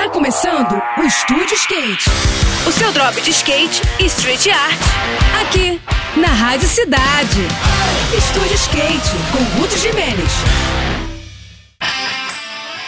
Tá começando o Estúdio Skate. O seu drop de skate e street art. Aqui, na Rádio Cidade. Estúdio Skate, com Ruth Jimenez.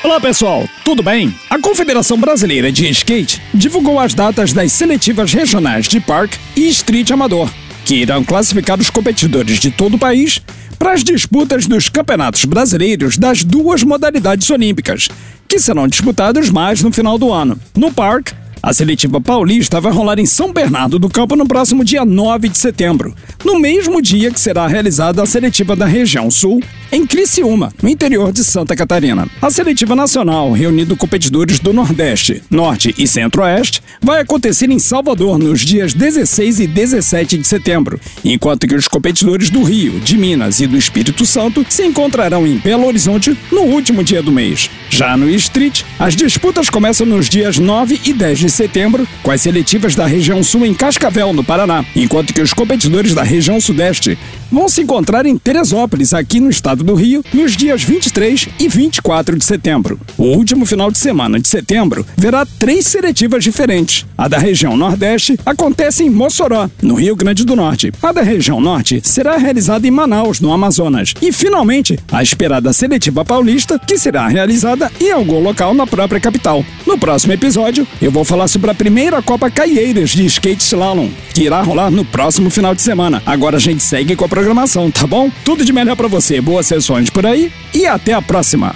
Olá pessoal, tudo bem? A Confederação Brasileira de Skate divulgou as datas das seletivas regionais de Park e Street Amador, que irão classificar os competidores de todo o país para as disputas dos campeonatos brasileiros das duas modalidades olímpicas, que serão disputados mais no final do ano. No Park, a seletiva paulista vai rolar em São Bernardo do Campo no próximo dia 9 de setembro, no mesmo dia que será realizada a seletiva da região sul, em Criciúma, no interior de Santa Catarina. A seletiva nacional, reunindo competidores do Nordeste, Norte e Centro-Oeste, vai acontecer em Salvador nos dias 16 e 17 de setembro, enquanto que os competidores do Rio, de Minas e do Espírito Santo se encontrarão em Belo Horizonte no último dia do mês. Já no Street, as disputas começam nos dias 9 e 10 de setembro, com as seletivas da região sul em Cascavel, no Paraná, enquanto que os competidores da região sudeste vão se encontrar em Teresópolis, aqui no estado do Rio, nos dias 23 e 24 de setembro. O último final de semana de setembro verá três seletivas diferentes. A da região Nordeste acontece em Mossoró, no Rio Grande do Norte. A da região Norte será realizada em Manaus, no Amazonas. E, finalmente, a esperada seletiva paulista, que será realizada em algum local na própria capital. No próximo episódio, eu vou falar sobre a primeira Copa Caieiras de Skate Slalom, que irá rolar no próximo final de semana. Agora a gente segue com a programação, tá bom? Tudo de melhor para você, boas sessões por aí e até a próxima.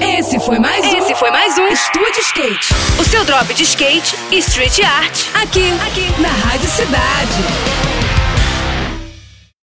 Esse foi mais um. Esse foi mais um Estúdio Skate. O seu drop de skate e street art. Aqui, aqui, na Rádio.